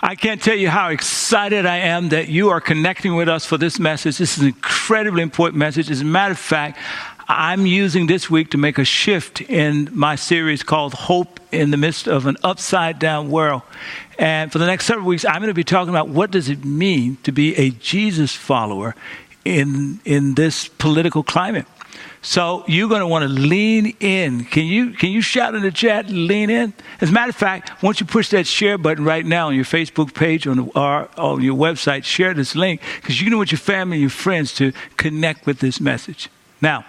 I can't tell you how excited I am that you are connecting with us for this message. This is an incredibly important message. As a matter of fact, I'm using this week to make a shift in my series called Hope in the Midst of an Upside Down World. And for the next several weeks, I'm going to be talking about what does it mean to be a Jesus follower in, in this political climate. So you're going to want to lean in. Can you can you shout in the chat? Lean in. As a matter of fact, once you push that share button right now on your Facebook page on the, or on your website, share this link because you can want your family and your friends to connect with this message. Now,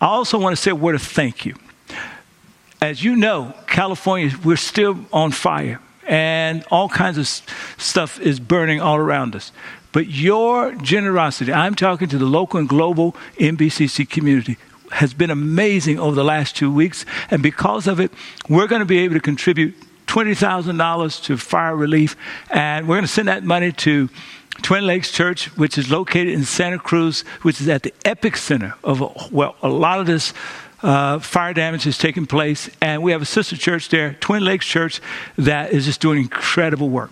I also want to say a word of thank you. As you know, California, we're still on fire and all kinds of stuff is burning all around us. But your generosity, I'm talking to the local and global NBCC community, has been amazing over the last two weeks. And because of it, we're going to be able to contribute $20,000 to fire relief. And we're going to send that money to Twin Lakes Church, which is located in Santa Cruz, which is at the epicenter of, well, a lot of this uh, fire damage is taking place. And we have a sister church there, Twin Lakes Church, that is just doing incredible work.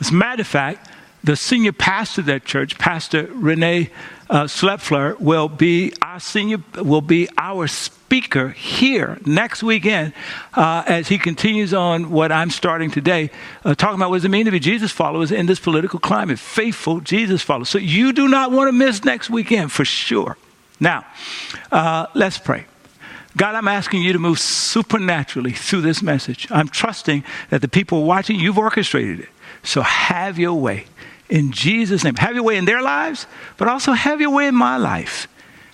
As a matter of fact, the senior pastor of that church, Pastor Rene uh, Schlaepfer, will be our senior, will be our speaker here next weekend uh, as he continues on what I'm starting today, uh, talking about what does it mean to be Jesus followers in this political climate, faithful Jesus followers. So you do not want to miss next weekend for sure. Now, uh, let's pray. God, I'm asking you to move supernaturally through this message. I'm trusting that the people watching, you've orchestrated it. So have your way in Jesus' name. Have your way in their lives, but also have your way in my life.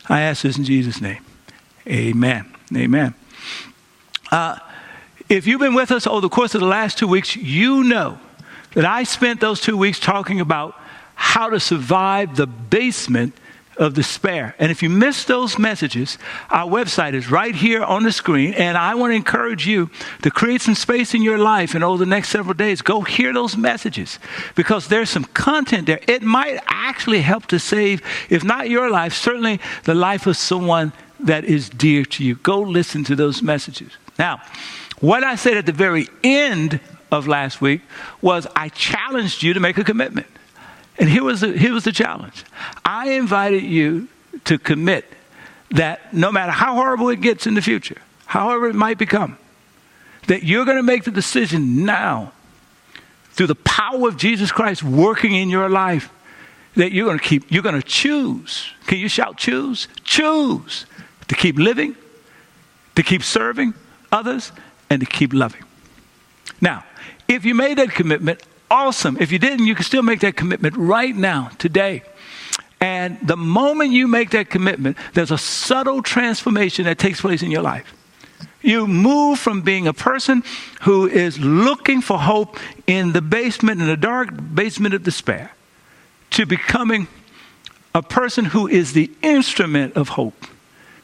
I ask this in Jesus' name. Amen. Amen. Uh, if you've been with us over the course of the last two weeks, you know that I spent those two weeks talking about how to survive the basement of despair. And if you miss those messages, our website is right here on the screen. And I want to encourage you to create some space in your life and over the next several days, go hear those messages because there's some content there. It might actually help to save, if not your life, certainly the life of someone that is dear to you. Go listen to those messages. Now, what I said at the very end of last week was I challenged you to make a commitment. And here was, the, here was the challenge. I invited you to commit that no matter how horrible it gets in the future, however it might become, that you're going to make the decision now through the power of Jesus Christ working in your life that you're going to keep you're going to choose. Can you shout choose? Choose to keep living to keep serving others and to keep loving. Now if you made that commitment awesome. If you didn't, you can still make that commitment right now, today. And the moment you make that commitment, there's a subtle transformation that takes place in your life. You move from being a person who is looking for hope in the basement, in the dark basement of despair, to becoming a person who is the instrument of hope,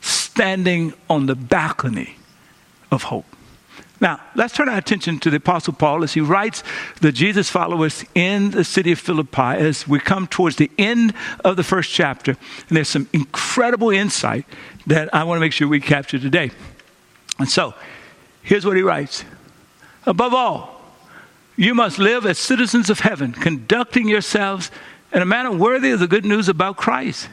standing on the balcony of hope. Now, let's turn our attention to the Apostle Paul as he writes the Jesus followers in the city of Philippi as we come towards the end of the first chapter. And there's some incredible insight that I want to make sure we capture today. And so, here's what he writes Above all, you must live as citizens of heaven, conducting yourselves in a manner worthy of the good news about Christ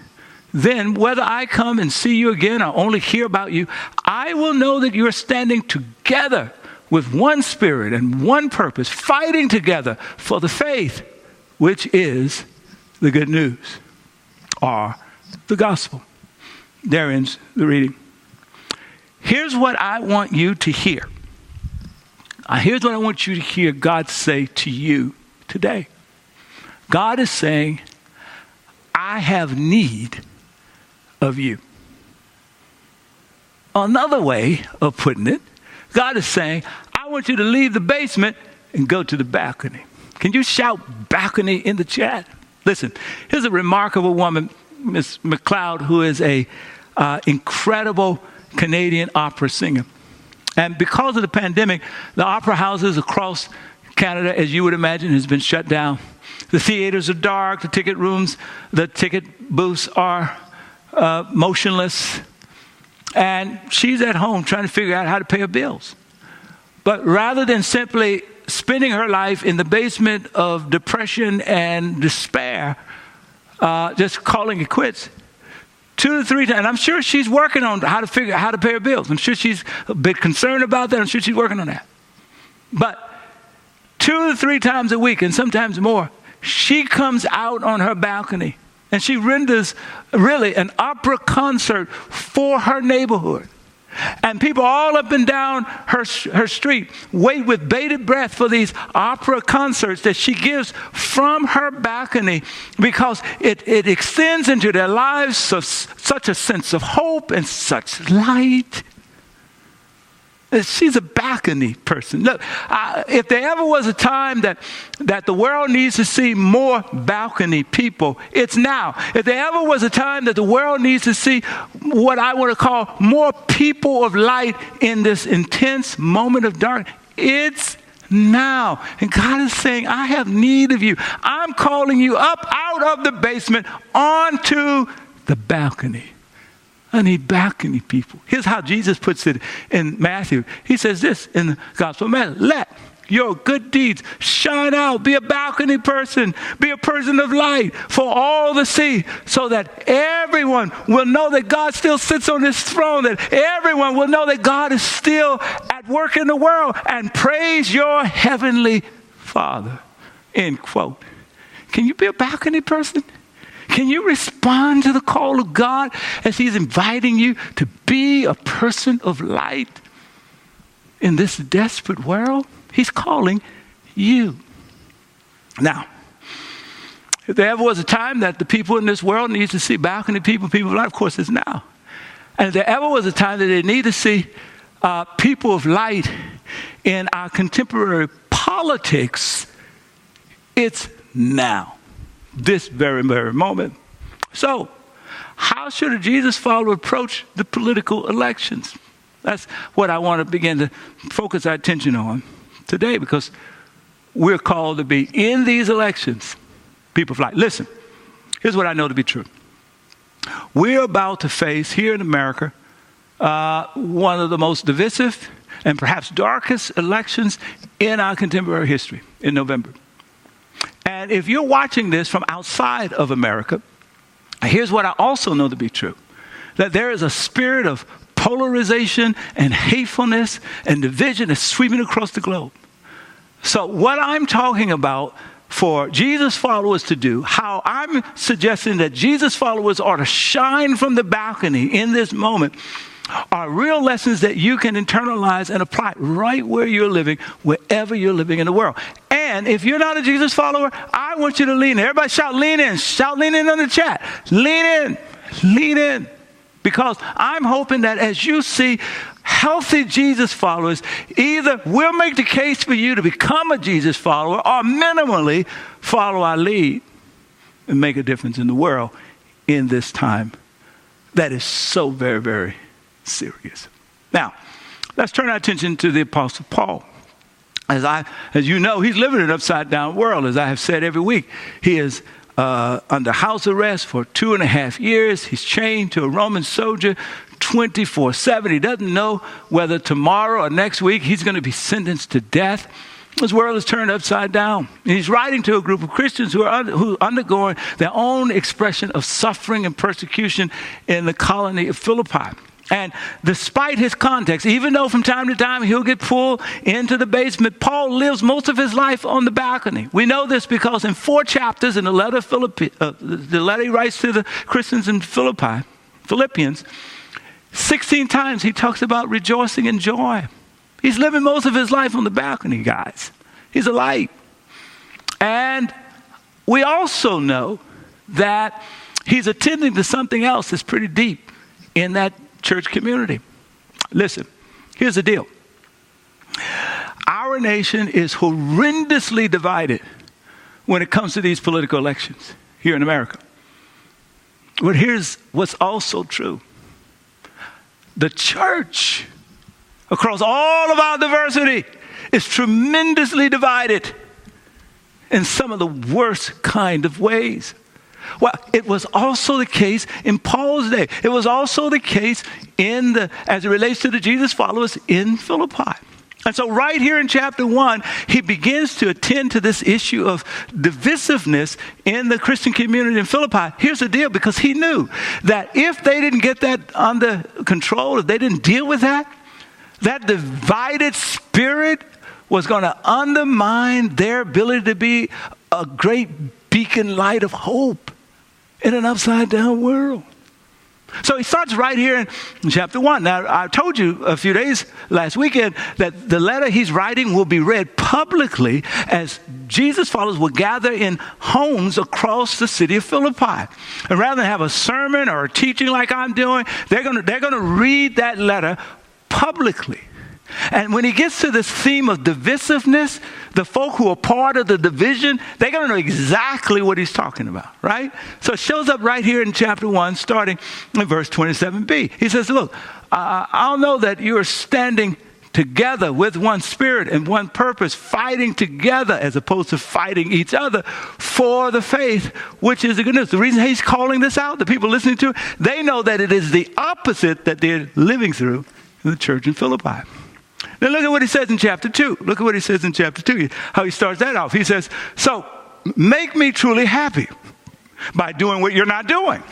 then whether I come and see you again or only hear about you, I will know that you are standing together with one spirit and one purpose, fighting together for the faith, which is the good news or the gospel. There ends the reading. Here's what I want you to hear. Uh, here's what I want you to hear God say to you today. God is saying, I have need of you. Another way of putting it, God is saying, I want you to leave the basement and go to the balcony. Can you shout balcony in the chat? Listen, here's a remarkable woman, Miss McLeod, who is a uh, incredible Canadian opera singer. And because of the pandemic, the opera houses across Canada, as you would imagine, has been shut down. The theaters are dark, the ticket rooms, the ticket booths are uh, motionless, and she's at home trying to figure out how to pay her bills. But rather than simply spending her life in the basement of depression and despair, uh, just calling it quits. Two to three times. And I'm sure she's working on how to figure out how to pay her bills. I'm sure she's a bit concerned about that. I'm sure she's working on that. But two to three times a week, and sometimes more, she comes out on her balcony and she renders really an opera concert for her neighborhood. And people all up and down her, her street wait with bated breath for these opera concerts that she gives from her balcony because it, it extends into their lives such a sense of hope and such light She's a balcony person. Look, uh, if there ever was a time that, that the world needs to see more balcony people, it's now. If there ever was a time that the world needs to see what I want to call more people of light in this intense moment of dark, it's now. And God is saying, I have need of you. I'm calling you up out of the basement onto the balcony. I need balcony people. Here's how Jesus puts it in Matthew. He says this in the Gospel of Matthew let your good deeds shine out. Be a balcony person. Be a person of light for all to see so that everyone will know that God still sits on his throne, that everyone will know that God is still at work in the world and praise your heavenly Father. End quote. Can you be a balcony person? Can you respond to the call of God as He's inviting you to be a person of light in this desperate world? He's calling you. Now, if there ever was a time that the people in this world need to see balcony people, people of light, of course it's now. And if there ever was a time that they need to see uh, people of light in our contemporary politics, it's now this very, very moment. So, how should a Jesus follower approach the political elections? That's what I want to begin to focus our attention on today because we're called to be in these elections. People fly. Listen, here's what I know to be true. We're about to face here in America uh, one of the most divisive and perhaps darkest elections in our contemporary history in November. And if you're watching this from outside of America, here's what I also know to be true that there is a spirit of polarization and hatefulness and division that's sweeping across the globe. So, what I'm talking about for Jesus followers to do, how I'm suggesting that Jesus followers are to shine from the balcony in this moment, are real lessons that you can internalize and apply right where you're living, wherever you're living in the world. And if you're not a Jesus follower, I want you to lean in. Everybody shout, lean in. Shout, lean in on the chat. Lean in. Lean in. Because I'm hoping that as you see healthy Jesus followers, either we'll make the case for you to become a Jesus follower or minimally follow our lead and make a difference in the world in this time that is so very, very serious. Now, let's turn our attention to the Apostle Paul. As, I, as you know, he's living in an upside down world, as I have said every week. He is uh, under house arrest for two and a half years. He's chained to a Roman soldier 24 7. He doesn't know whether tomorrow or next week he's going to be sentenced to death. His world is turned upside down. And he's writing to a group of Christians who are under, who undergoing their own expression of suffering and persecution in the colony of Philippi. And despite his context, even though from time to time he'll get pulled into the basement, Paul lives most of his life on the balcony. We know this because in four chapters in the letter, Philippi, uh, the letter he writes to the Christians in Philippi, Philippians, 16 times he talks about rejoicing and joy. He's living most of his life on the balcony, guys. He's a light. And we also know that he's attending to something else that's pretty deep in that church community. Listen, here's the deal our nation is horrendously divided when it comes to these political elections here in America. But here's what's also true the church, across all of our diversity, is tremendously divided in some of the worst kind of ways. Well, it was also the case in Paul's day. It was also the case in the, as it relates to the Jesus followers in Philippi. And so, right here in chapter one, he begins to attend to this issue of divisiveness in the Christian community in Philippi. Here's the deal because he knew that if they didn't get that under control, if they didn't deal with that, that divided spirit was going to undermine their ability to be a great beacon light of hope in an upside down world. So he starts right here in chapter 1. Now, I told you a few days last weekend that the letter he's writing will be read publicly as Jesus followers will gather in homes across the city of Philippi. And rather than have a sermon or a teaching like I'm doing, they're going to they're going to read that letter publicly. And when he gets to this theme of divisiveness, the folk who are part of the division, they're going to know exactly what he's talking about, right? So it shows up right here in chapter 1, starting in verse 27b. He says, Look, uh, I'll know that you are standing together with one spirit and one purpose, fighting together as opposed to fighting each other for the faith, which is the good news. The reason he's calling this out, the people listening to it, they know that it is the opposite that they're living through in the church in Philippi. Now look at what he says in chapter 2. Look at what he says in chapter 2, how he starts that off. He says, So make me truly happy by doing what you're not doing.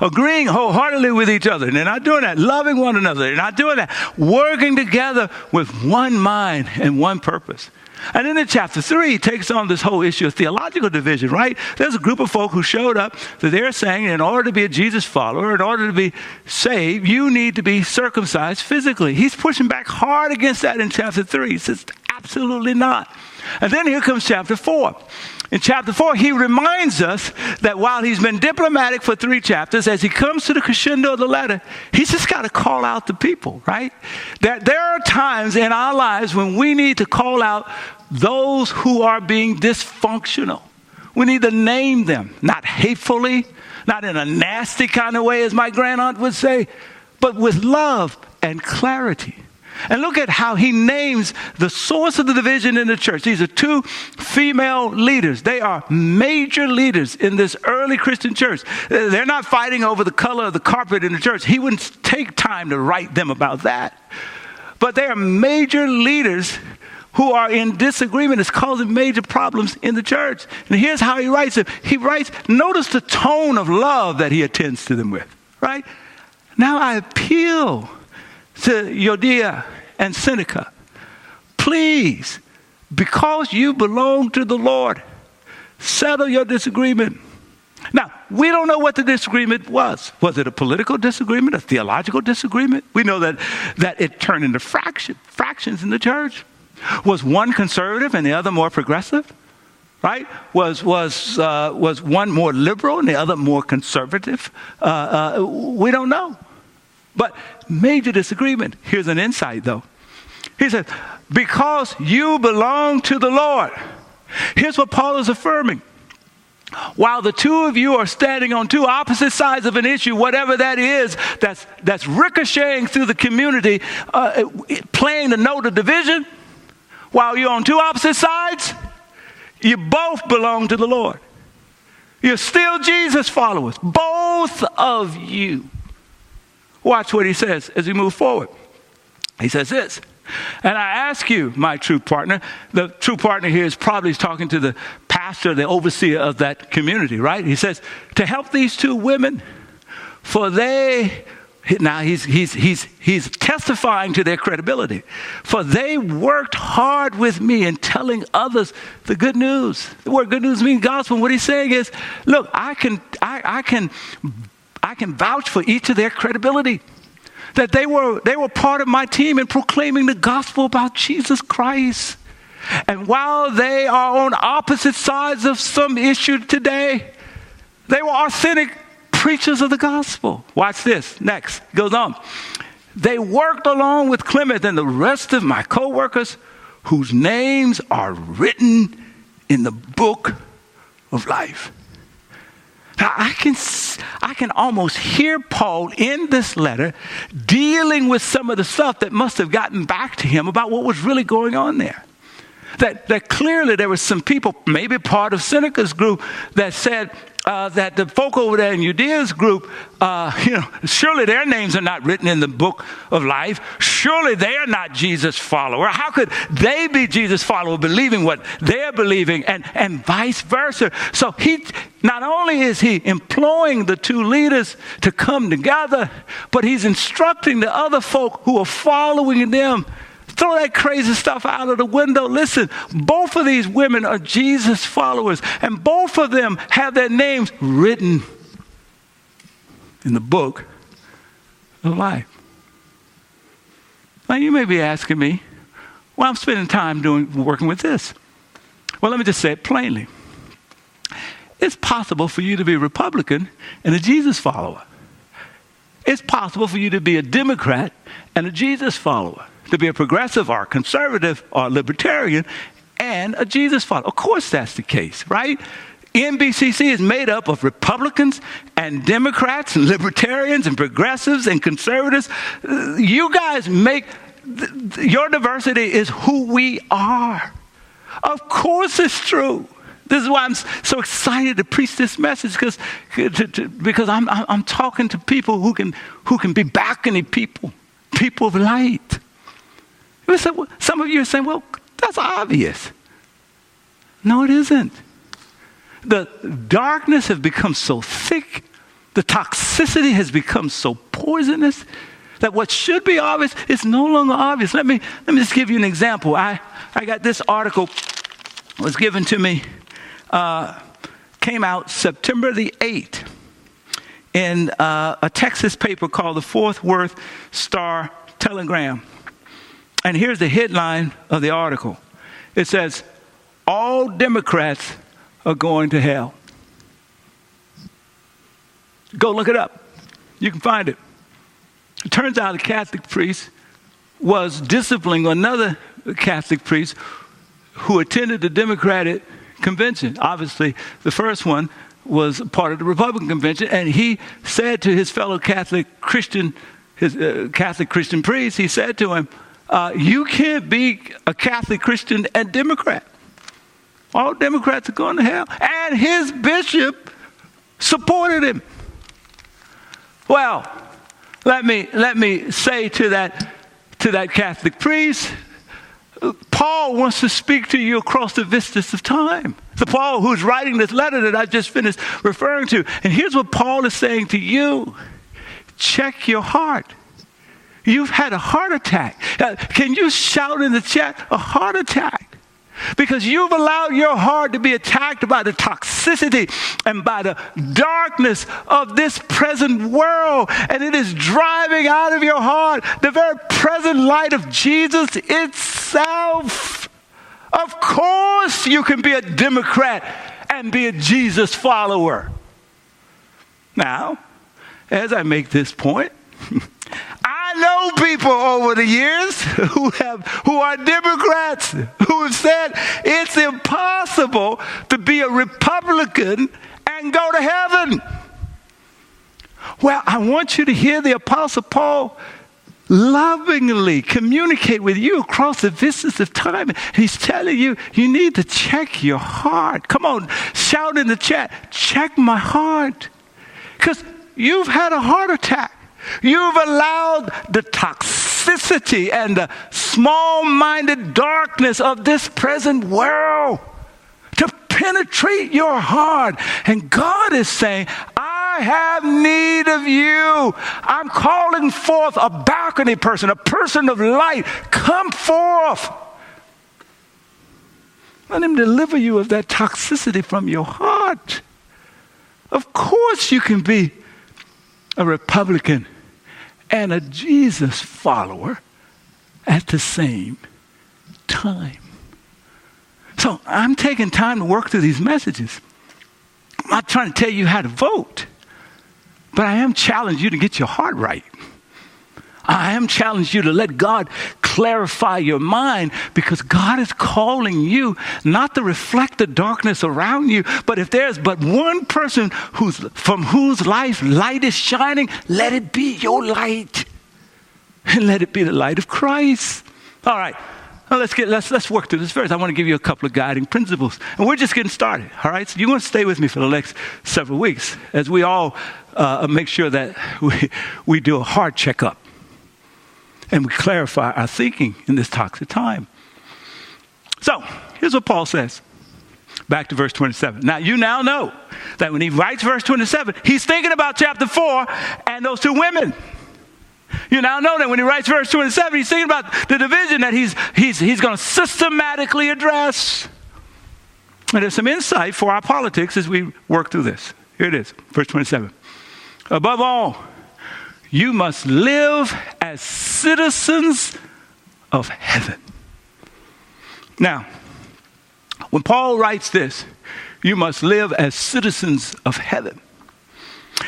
Agreeing wholeheartedly with each other. They're not doing that. Loving one another. They're not doing that. Working together with one mind and one purpose. And then in chapter three, he takes on this whole issue of theological division, right? There's a group of folk who showed up that they're saying in order to be a Jesus follower, in order to be saved, you need to be circumcised physically. He's pushing back hard against that in chapter three. He says, absolutely not. And then here comes chapter four. In chapter 4, he reminds us that while he's been diplomatic for three chapters, as he comes to the crescendo of the letter, he's just got to call out the people, right? That there are times in our lives when we need to call out those who are being dysfunctional. We need to name them, not hatefully, not in a nasty kind of way, as my grandaunt would say, but with love and clarity. And look at how he names the source of the division in the church. These are two female leaders. They are major leaders in this early Christian church. They're not fighting over the color of the carpet in the church. He wouldn't take time to write them about that. But they are major leaders who are in disagreement. It's causing major problems in the church. And here's how he writes it. He writes, notice the tone of love that he attends to them with, right? Now I appeal to Euodia and Syntyche, please, because you belong to the Lord, settle your disagreement. Now, we don't know what the disagreement was. Was it a political disagreement, a theological disagreement? We know that, that it turned into fraction, fractions in the church. Was one conservative and the other more progressive? Right? Was, was, uh, was one more liberal and the other more conservative? Uh, uh, we don't know. But major disagreement. Here's an insight, though. He said, Because you belong to the Lord. Here's what Paul is affirming. While the two of you are standing on two opposite sides of an issue, whatever that is, that's, that's ricocheting through the community, uh, playing the note of division, while you're on two opposite sides, you both belong to the Lord. You're still Jesus followers, both of you. Watch what he says as we move forward. He says this. And I ask you, my true partner, the true partner here is probably talking to the pastor, the overseer of that community, right? He says, to help these two women, for they, now he's, he's, he's, he's testifying to their credibility, for they worked hard with me in telling others the good news. The word good news means gospel. What he's saying is, look, I can, I, I can I can vouch for each of their credibility. That they were, they were part of my team in proclaiming the gospel about Jesus Christ. And while they are on opposite sides of some issue today, they were authentic preachers of the gospel. Watch this. Next. Goes on. They worked along with Clement and the rest of my co workers whose names are written in the book of life. Now, I can, I can almost hear Paul in this letter dealing with some of the stuff that must have gotten back to him about what was really going on there. That, that clearly there were some people, maybe part of Syntyche's group, that said, uh, that the folk over there in Euodia's group, uh, you know, surely their names are not written in the book of life. Surely they are not Jesus' follower. How could they be Jesus' follower, believing what they're believing, and, and vice versa? So he not only is he employing the two leaders to come together, but he's instructing the other folk who are following them Throw that crazy stuff out of the window. Listen, both of these women are Jesus followers, and both of them have their names written in the book of life. Now, you may be asking me, well, I'm spending time doing working with this. Well, let me just say it plainly. It's possible for you to be a Republican and a Jesus follower. It's possible for you to be a Democrat and a Jesus follower to be a progressive or conservative or libertarian and a Jesus follower. Of course, that's the case, right? NBCC is made up of Republicans and Democrats and libertarians and progressives and conservatives. You guys make your diversity is who we are. Of course, it's true. This is why I'm so excited to preach this message because, because I'm, I'm talking to people who can, who can be balcony people, people of light. Some of you are saying, well, that's obvious. No, it isn't. The darkness has become so thick, the toxicity has become so poisonous that what should be obvious is no longer obvious. Let me, let me just give you an example. I, I got this article was given to me, uh, came out September the 8th in uh, a Texas paper called the Fort Worth Star Telegram. And here's the headline of the article it says, All Democrats are going to hell. Go look it up. You can find it. It turns out a Catholic priest was disciplining another Catholic priest who attended the Democratic convention. Obviously, the first one was part of the Republican convention, and he said to his fellow Catholic Christian, his uh, Catholic Christian priest, he said to him, uh, you can't be a Catholic Christian and Democrat. All Democrats are going to hell. And his bishop supported him. Well, let me, let me say to that, to that Catholic priest, Paul wants to speak to you across the vistas of time. The Paul who's writing this letter that I just finished referring to. And here's what Paul is saying to you check your heart. You've had a heart attack. Uh, can you shout in the chat, a heart attack? Because you've allowed your heart to be attacked by the toxicity and by the darkness of this present world. And it is driving out of your heart the very present light of Jesus itself. Of course, you can be a Democrat and be a Jesus follower. Now, as I make this point, I know people over the years who have who are Democrats who have said it's impossible to be a Republican and go to heaven. Well, I want you to hear the Apostle Paul lovingly communicate with you across the vistas of time. He's telling you, you need to check your heart. Come on, shout in the chat, check my heart. Because you've had a heart attack. You've allowed the toxicity and the small minded darkness of this present world to penetrate your heart. And God is saying, I have need of you. I'm calling forth a balcony person, a person of light. Come forth. Let him deliver you of that toxicity from your heart. Of course, you can be a Republican and a Jesus follower at the same time. So I'm taking time to work through these messages. I'm not trying to tell you how to vote, but I am challenging you to get your heart right. I am challenging you to let God clarify your mind because God is calling you not to reflect the darkness around you, but if there's but one person who's, from whose life light is shining, let it be your light. And let it be the light of Christ. All right. Now let's get let's let's work through this verse. I want to give you a couple of guiding principles, and we're just getting started. All right, so you want to stay with me for the next several weeks as we all uh, make sure that we we do a heart checkup and we clarify our thinking in this toxic time. So here's what Paul says. Back to verse 27. Now, you now know that when he writes verse 27, he's thinking about chapter 4 and those two women. You now know that when he writes verse 27, he's thinking about the division that he's, he's, he's going to systematically address. And there's some insight for our politics as we work through this. Here it is, verse 27. Above all, you must live as citizens of heaven. Now, when Paul writes this, you must live as citizens of heaven.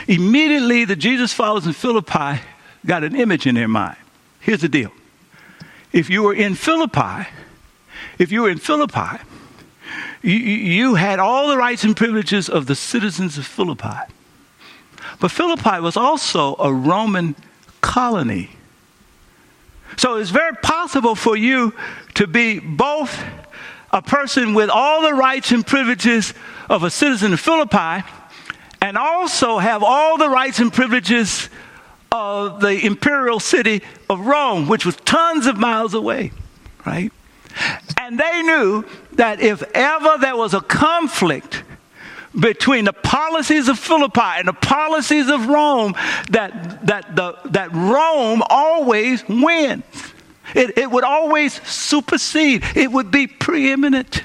Immediately, the Jesus followers in Philippi got an image in their mind. Here's the deal if you were in Philippi, if you were in Philippi, you, you had all the rights and privileges of the citizens of Philippi. But Philippi was also a Roman colony. So it's very possible for you to be both a person with all the rights and privileges of a citizen of Philippi and also have all the rights and privileges of the imperial city of Rome, which was tons of miles away, right? And they knew that if ever there was a conflict between the policies of Philippi and the policies of Rome, that, that, the, that Rome always wins. It, it would always supersede, it would be preeminent.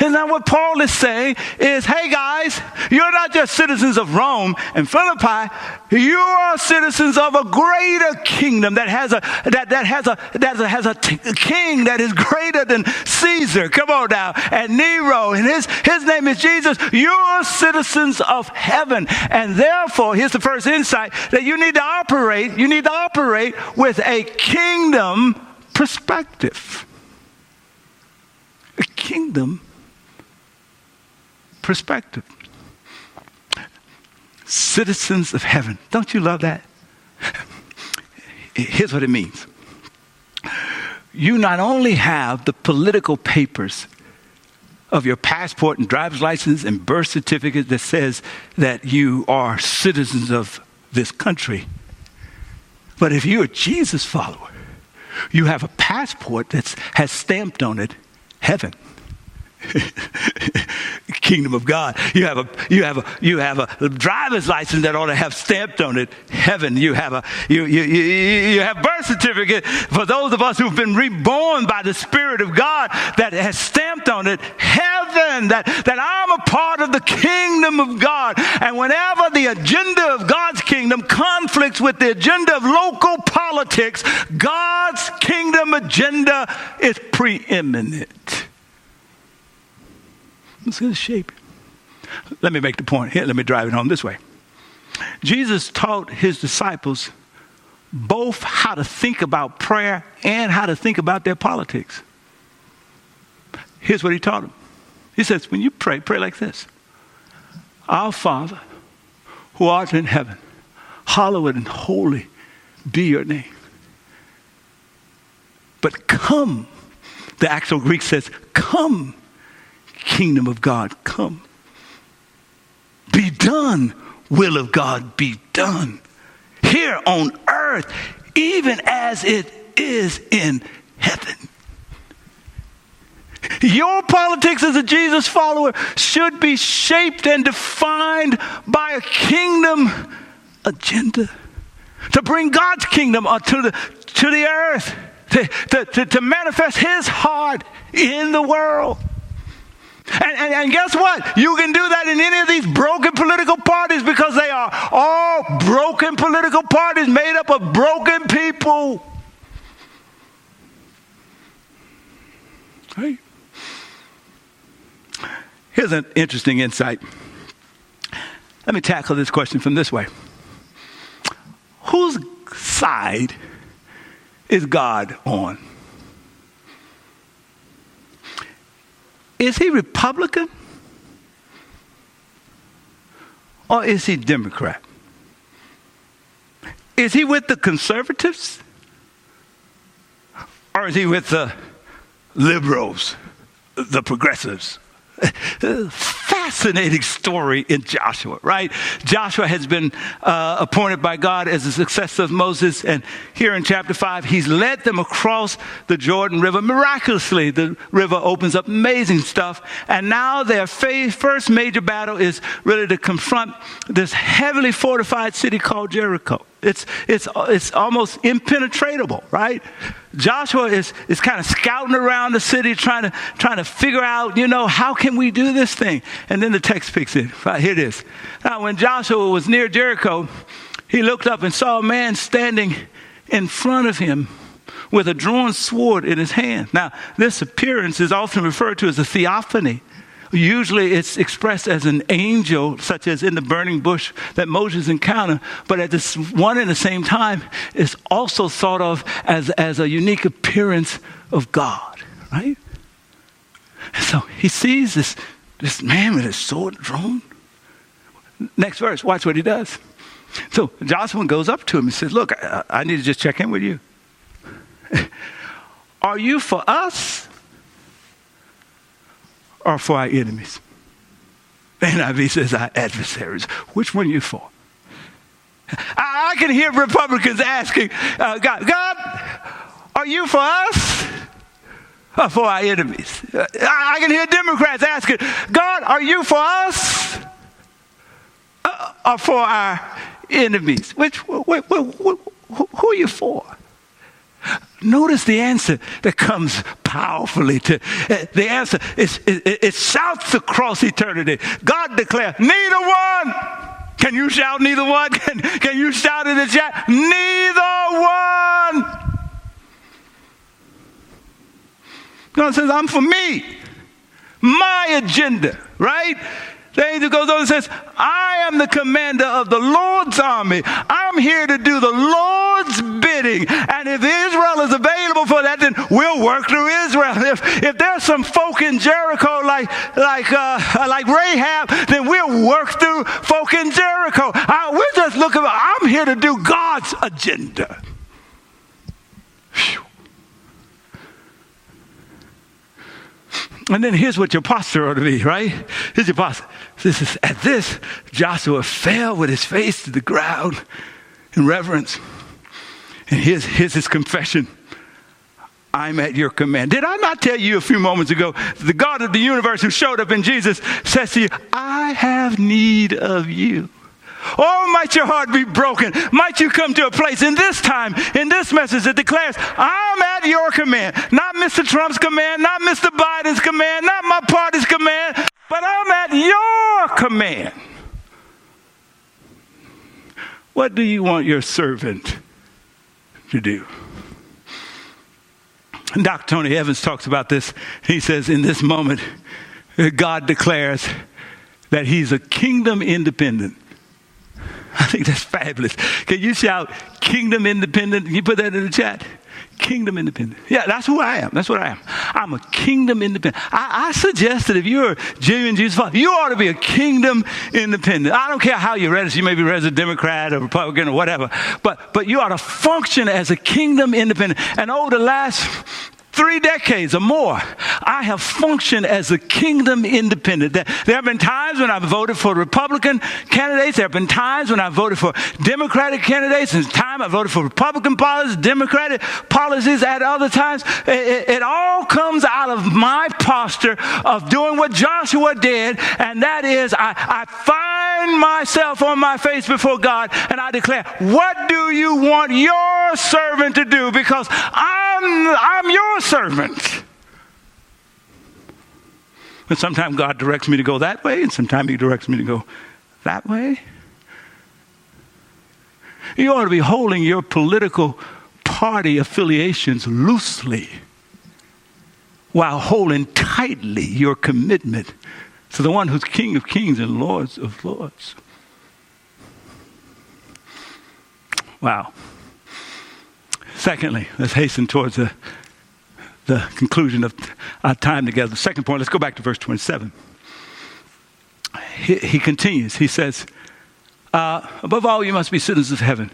And now what Paul is saying is, hey guys, you're not just citizens of Rome and Philippi, you are citizens of a greater kingdom that has a that, that has a that has a t- king that is greater than Caesar. Come on now, and Nero, and his his name is Jesus. You're citizens of heaven, and therefore, here's the first insight that you need to operate. You need to operate with a kingdom perspective. A kingdom perspective. Citizens of heaven. Don't you love that? Here's what it means you not only have the political papers of your passport and driver's license and birth certificate that says that you are citizens of this country, but if you're a Jesus follower, you have a passport that has stamped on it heaven. kingdom of God. You have a you have a you have a driver's license that ought to have stamped on it heaven. You have a you you you, you have birth certificate for those of us who've been reborn by the Spirit of God that has stamped on it heaven. That that I'm a part of the kingdom of God. And whenever the agenda of God's kingdom conflicts with the agenda of local politics, God's kingdom agenda is preeminent. It's going to shape Let me make the point here. Let me drive it home this way. Jesus taught his disciples both how to think about prayer and how to think about their politics. Here's what he taught them. He says, when you pray, pray like this Our Father, who art in heaven, hallowed and holy be your name. But come, the actual Greek says, come kingdom of God come. Be done, will of God be done. Here on earth, even as it is in heaven. Your politics as a Jesus follower should be shaped and defined by a kingdom agenda to bring God's kingdom to the, to the earth, to, to, to manifest His heart in the world. And, and, and, guess what? You can do that in any of these broken political parties because they are all broken political parties made up of broken people. Right? Here's an interesting insight. Let me tackle this question from this way Whose side is God on? Is he Republican? Or is he Democrat? Is he with the conservatives? Or is he with the liberals, the progressives? Fascinating story in Joshua, right? Joshua has been uh, appointed by God as the successor of Moses, and here in chapter 5, he's led them across the Jordan River. Miraculously, the river opens up amazing stuff, and now their first major battle is really to confront this heavily fortified city called Jericho. It's, it's, it's almost impenetrable, right? Joshua is, is kind of scouting around the city, trying to, trying to figure out, you know, how can we do this thing? And then the text picks it. Right, here it is. Now, when Joshua was near Jericho, he looked up and saw a man standing in front of him with a drawn sword in his hand. Now, this appearance is often referred to as a theophany. Usually it's expressed as an angel, such as in the burning bush that Moses encountered, but at this one and the same time, it's also thought of as, as a unique appearance of God, right? So he sees this, this man with his sword drawn. Next verse, watch what he does. So Joshua goes up to him and says, Look, I, I need to just check in with you. Are you for us or for our enemies? NIV says our adversaries. Which one are you for? I, I can hear Republicans asking, uh, God, God, are you for us? Or for our enemies? I can hear Democrats asking, God, are you for us? Or for our enemies? Which, wh- wh- wh- who are you for? Notice the answer that comes powerfully to uh, the answer is it, it shouts across eternity. God declares, neither one. Can you shout neither one? Can, can you shout in the chat? Neither one. God says, I'm for me, my agenda, right? The angel goes on and says, I am the commander of the Lord's army. I'm here to do the Lord's bidding. And if Israel is available for that, then we'll work through Israel. If, if there's some folk in Jericho like, like, uh, like Rahab, then we'll work through folk in Jericho. I, we're just looking, I'm here to do God's agenda. Whew. And then here's what your posture ought to be, right? Here's your posture. This is, at this, Joshua fell with his face to the ground in reverence. And here's, here's his confession I'm at your command. Did I not tell you a few moments ago, the God of the universe who showed up in Jesus says to you, I have need of you. Oh, might your heart be broken. Might you come to a place in this time, in this message that declares, I'm at your command. Not Mr. Trump's command, not Mr. Biden's command, not my party's command, but I'm at your command. What do you want your servant to do? Dr. Tony Evans talks about this. He says, in this moment, God declares that he's a kingdom independent I think that's fabulous. Can you shout kingdom independent? Can you put that in the chat? Kingdom independent. Yeah, that's who I am. That's what I am. I'm a kingdom independent. I, I suggest that if you're a genuine Jesus follower, you ought to be a kingdom independent. I don't care how you're registered. You may be registered Democrat or Republican or whatever, but but you ought to function as a kingdom independent. And over the last three decades or more, I have functioned as a kingdom independent. There have been times when I've voted for Republican candidates. There have been times when I've voted for Democratic candidates. And time I voted for Republican policies, Democratic policies at other times. It, it, it all comes out of my posture of doing what Joshua did, and that is I, I find myself on my face before God and I declare, What do you want your servant to do? Because I'm, I'm your servant. And sometimes God directs me to go that way, and sometimes He directs me to go that way. You ought to be holding your political party affiliations loosely while holding tightly your commitment to the one who's King of kings and Lords of lords. Wow. Secondly, let's hasten towards the the conclusion of our time together. The second point, let's go back to verse 27. He, he continues, he says, uh, Above all, you must be citizens of heaven,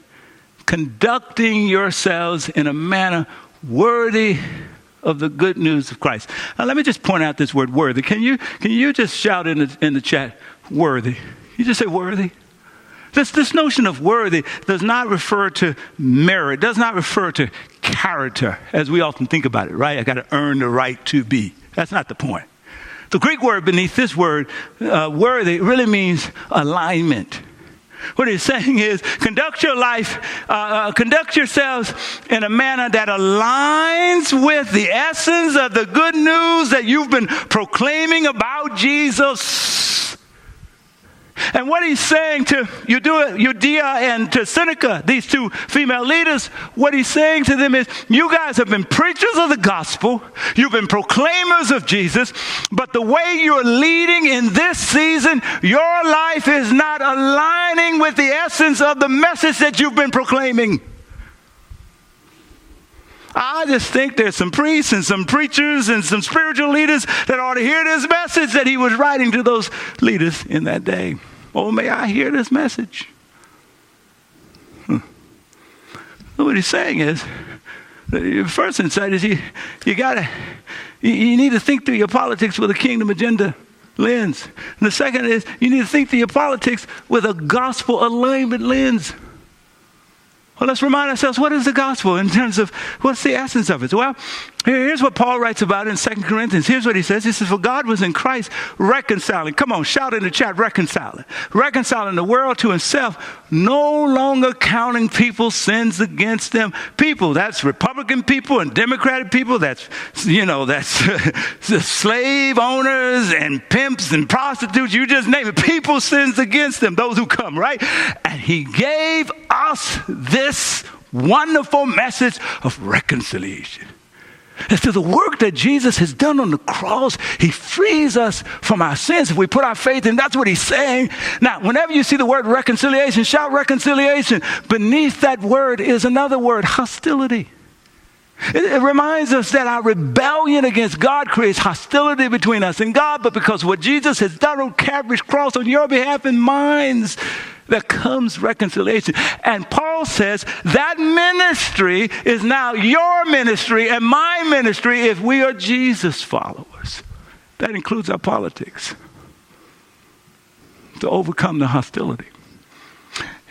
conducting yourselves in a manner worthy of the good news of Christ. Now, let me just point out this word worthy. Can you, can you just shout in the, in the chat, worthy? You just say worthy? This, this notion of worthy does not refer to merit, does not refer to character, as we often think about it, right? I got to earn the right to be. That's not the point. The Greek word beneath this word, uh, worthy, really means alignment. What he's saying is conduct your life, uh, uh, conduct yourselves in a manner that aligns with the essence of the good news that you've been proclaiming about Jesus. And what he's saying to Euodia and to Syntyche, these two female leaders, what he's saying to them is, you guys have been preachers of the gospel, you've been proclaimers of Jesus, but the way you're leading in this season, your life is not aligning with the essence of the message that you've been proclaiming. I just think there's some priests and some preachers and some spiritual leaders that ought to hear this message that he was writing to those leaders in that day. Oh, may I hear this message? Hmm. What he's saying is, the first insight is you, you gotta, you, you need to think through your politics with a kingdom agenda lens. And the second is you need to think through your politics with a gospel alignment lens. Well, let's remind ourselves what is the gospel in terms of what's the essence of it? Well, here's what Paul writes about in 2 Corinthians. Here's what he says. He says, For God was in Christ reconciling. Come on, shout in the chat, reconciling. Reconciling the world to himself, no longer counting people's sins against them. People, that's Republican people and Democratic people. That's, you know, that's slave owners and pimps and prostitutes. You just name it. People sins against them, those who come, right? And he gave us this wonderful message of reconciliation. As to the work that Jesus has done on the cross, he frees us from our sins if we put our faith in. That's what he's saying. Now, whenever you see the word reconciliation, shout reconciliation. Beneath that word is another word, hostility. It, it, reminds us that our rebellion against God creates hostility between us and God, but because what Jesus has done on Calvary's cross on your behalf and mine, there comes reconciliation. And Paul says that ministry is now your ministry and my ministry if we are Jesus followers. That includes our politics to overcome the hostility.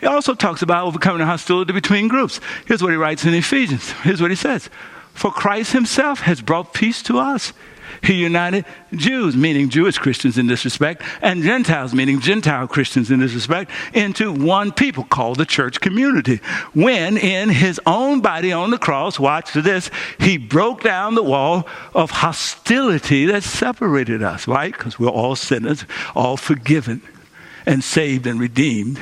He also talks about overcoming the hostility between groups. Here's what he writes in Ephesians. Here's what he says For Christ himself has brought peace to us he united Jews, meaning Jewish Christians in this respect, and Gentiles, meaning Gentile Christians in this respect, into one people called the church community. When in his own body on the cross, watch this, he broke down the wall of hostility that separated us, right? Because we're all sinners, all forgiven and saved and redeemed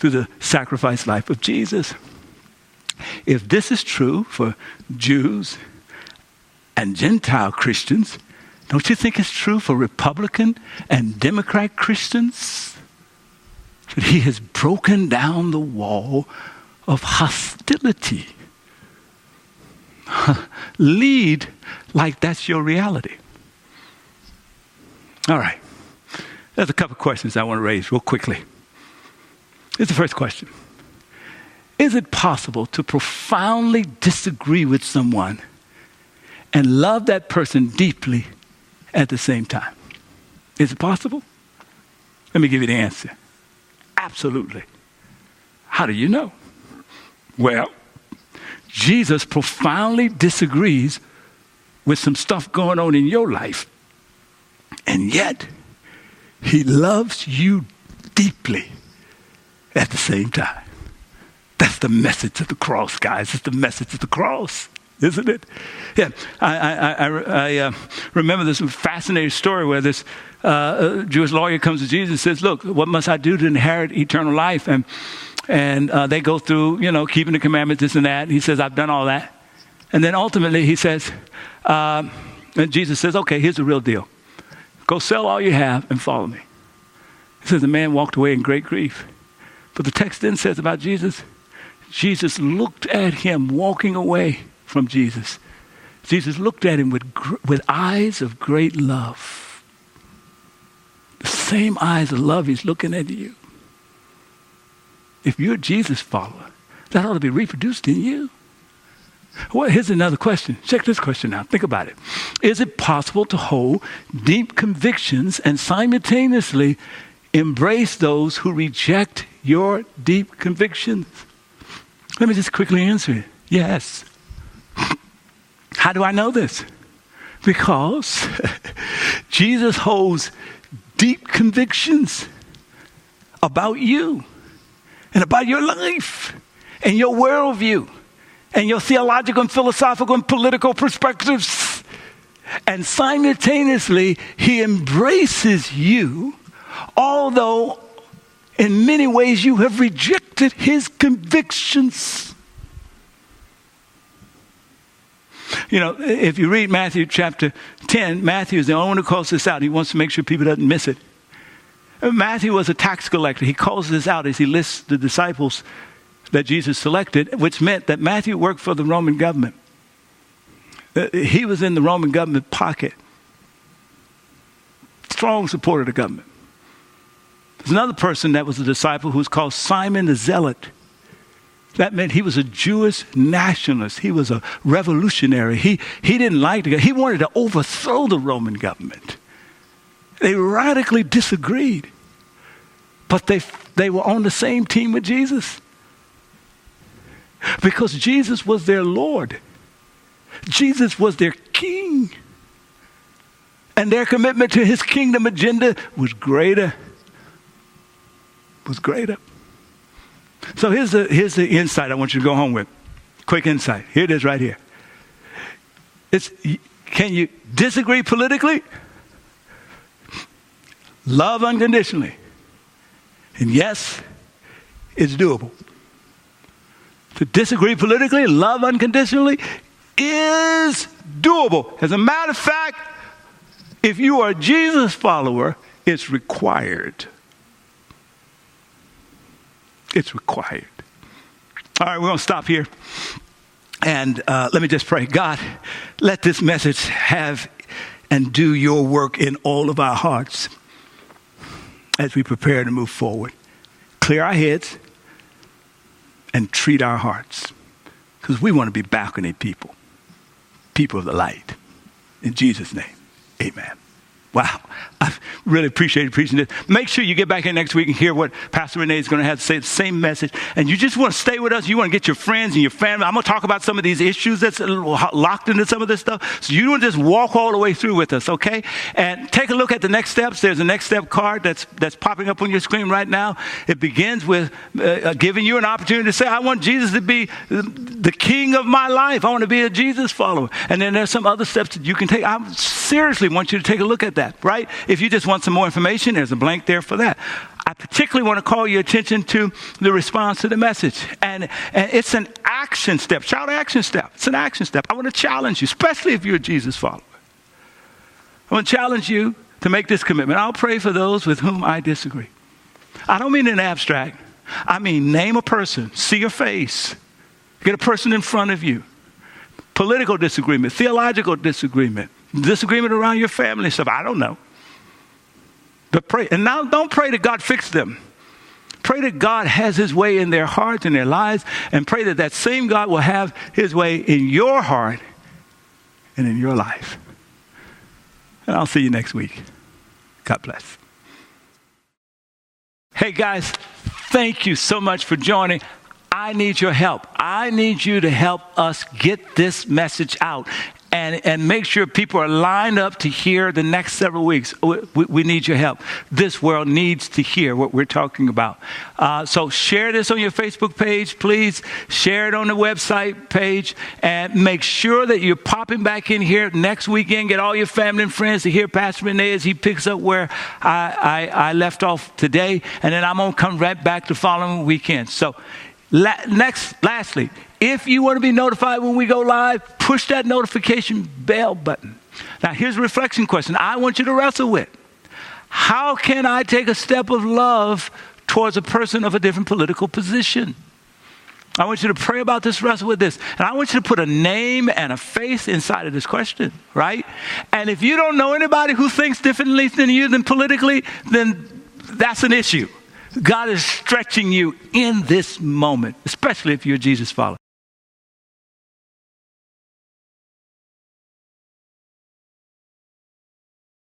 through the sacrifice life of Jesus. If this is true for Jews and Gentile Christians, don't you think it's true for Republican and Democrat Christians? That he has broken down the wall of hostility. Lead like that's your reality. All right. There's a couple questions I want to raise real quickly. Here's the first question Is it possible to profoundly disagree with someone and love that person deeply at the same time. Is it possible? Let me give you the answer. Absolutely. How do you know? Well, Jesus profoundly disagrees with some stuff going on in your life, and yet he loves you deeply at the same time. That's the message of the cross, guys. It's the message of the cross isn't it? Yeah, I, I, I, I uh, remember this fascinating story where this uh, Jewish lawyer comes to Jesus and says, "Look, what must I do to inherit eternal life?" And and uh, they go through, you know, keeping the commandments, this and that. And he says, "I've done all that." And then ultimately, he says, um, and Jesus says, "Okay, here's the real deal. Go sell all you have and follow me." He says the man walked away in great grief. But the text then says about Jesus, Jesus looked at him walking away from Jesus. Jesus looked at him with, with eyes of great love. The same eyes of love he's looking at you. If you're a Jesus follower, that ought to be reproduced in you. Well, here's another question. Check this question out. Think about it. Is it possible to hold deep convictions and simultaneously embrace those who reject your deep convictions? Let me just quickly answer it. Yes. How do I know this? Because Jesus holds deep convictions about you and about your life and your worldview and your theological and philosophical and political perspectives. And simultaneously, he embraces you, although in many ways you have rejected his convictions. You know, if you read Matthew chapter 10, Matthew is the only one who calls this out. He wants to make sure people doesn't miss it. Matthew was a tax collector. He calls this out as he lists the disciples that Jesus selected, which meant that Matthew worked for the Roman government. Uh, he was in the Roman government pocket. Strong supporter of the government. There's another person that was a disciple who was called Simon the Zealot. That meant he was a Jewish nationalist. He was a revolutionary. He, he didn't like the He wanted to overthrow the Roman government. They radically disagreed, but they, they were on the same team with Jesus because Jesus was their Lord. Jesus was their king. And their commitment to his kingdom agenda was greater. Was greater. So here's the, here's the insight I want you to go home with. Quick insight. Here it is right here. It's, can you disagree politically? Love unconditionally. And yes, it's doable. To disagree politically, love unconditionally is doable. As a matter of fact, if you are a Jesus follower, it's required. It's required. All right, we're going to stop here. And uh, let me just pray God, let this message have and do your work in all of our hearts as we prepare to move forward. Clear our heads and treat our hearts because we want to be balcony people, people of the light. In Jesus' name, amen. Wow. I really appreciate preaching this. Make sure you get back in next week and hear what Pastor Rene is going to have to say, the same message. And you just want to stay with us. You want to get your friends and your family. I'm going to talk about some of these issues that's locked into some of this stuff. So you don't just walk all the way through with us, okay? And take a look at the next steps. There's a next step card that's, that's popping up on your screen right now. It begins with uh, uh giving you an opportunity to say, I want Jesus to be the king of my life. I want to be a Jesus follower. And then there's some other steps that you can take. I seriously want you to take a look at that that, right? If you just want some more information, there's a blank there for that. I particularly want to call your attention to the response to the message. And, and it's an action step, child action step. It's an action step. I want to challenge you, especially if you're a Jesus follower. I want to challenge you to make this commitment. I'll pray for those with whom I disagree. I don't mean in abstract. I mean name a person, see your face, get a person in front of you. Political disagreement, theological disagreement, disagreement around your family stuff. I don't know. But pray. And now don't pray that God fix them. Pray that God has his way in their hearts and their lives, and pray that that same God will have his way in your heart and in your life. And I'll see you next week. God bless. Hey guys, thank you so much for joining. I need your help. I need you to help us get this message out and, and make sure people are lined up to hear the next several weeks. We, we need your help. This world needs to hear what we're talking about. Uh, so share this on your Facebook page, please. Share it on the website page, and make sure that you're popping back in here next weekend. Get all your family and friends to hear Pastor Rene as he picks up where I, I, I left off today, and then I'm going to come right back the following weekend. So, la- next, lastly, if you want to be notified when we go live, push that notification bell button. Now, here's a reflection question I want you to wrestle with. How can I take a step of love towards a person of a different political position? I want you to pray about this, wrestle with this. And I want you to put a name and a face inside of this question, right? And if you don't know anybody who thinks differently than you than politically, then that's an issue. God is stretching you in this moment, especially if you're a Jesus follower.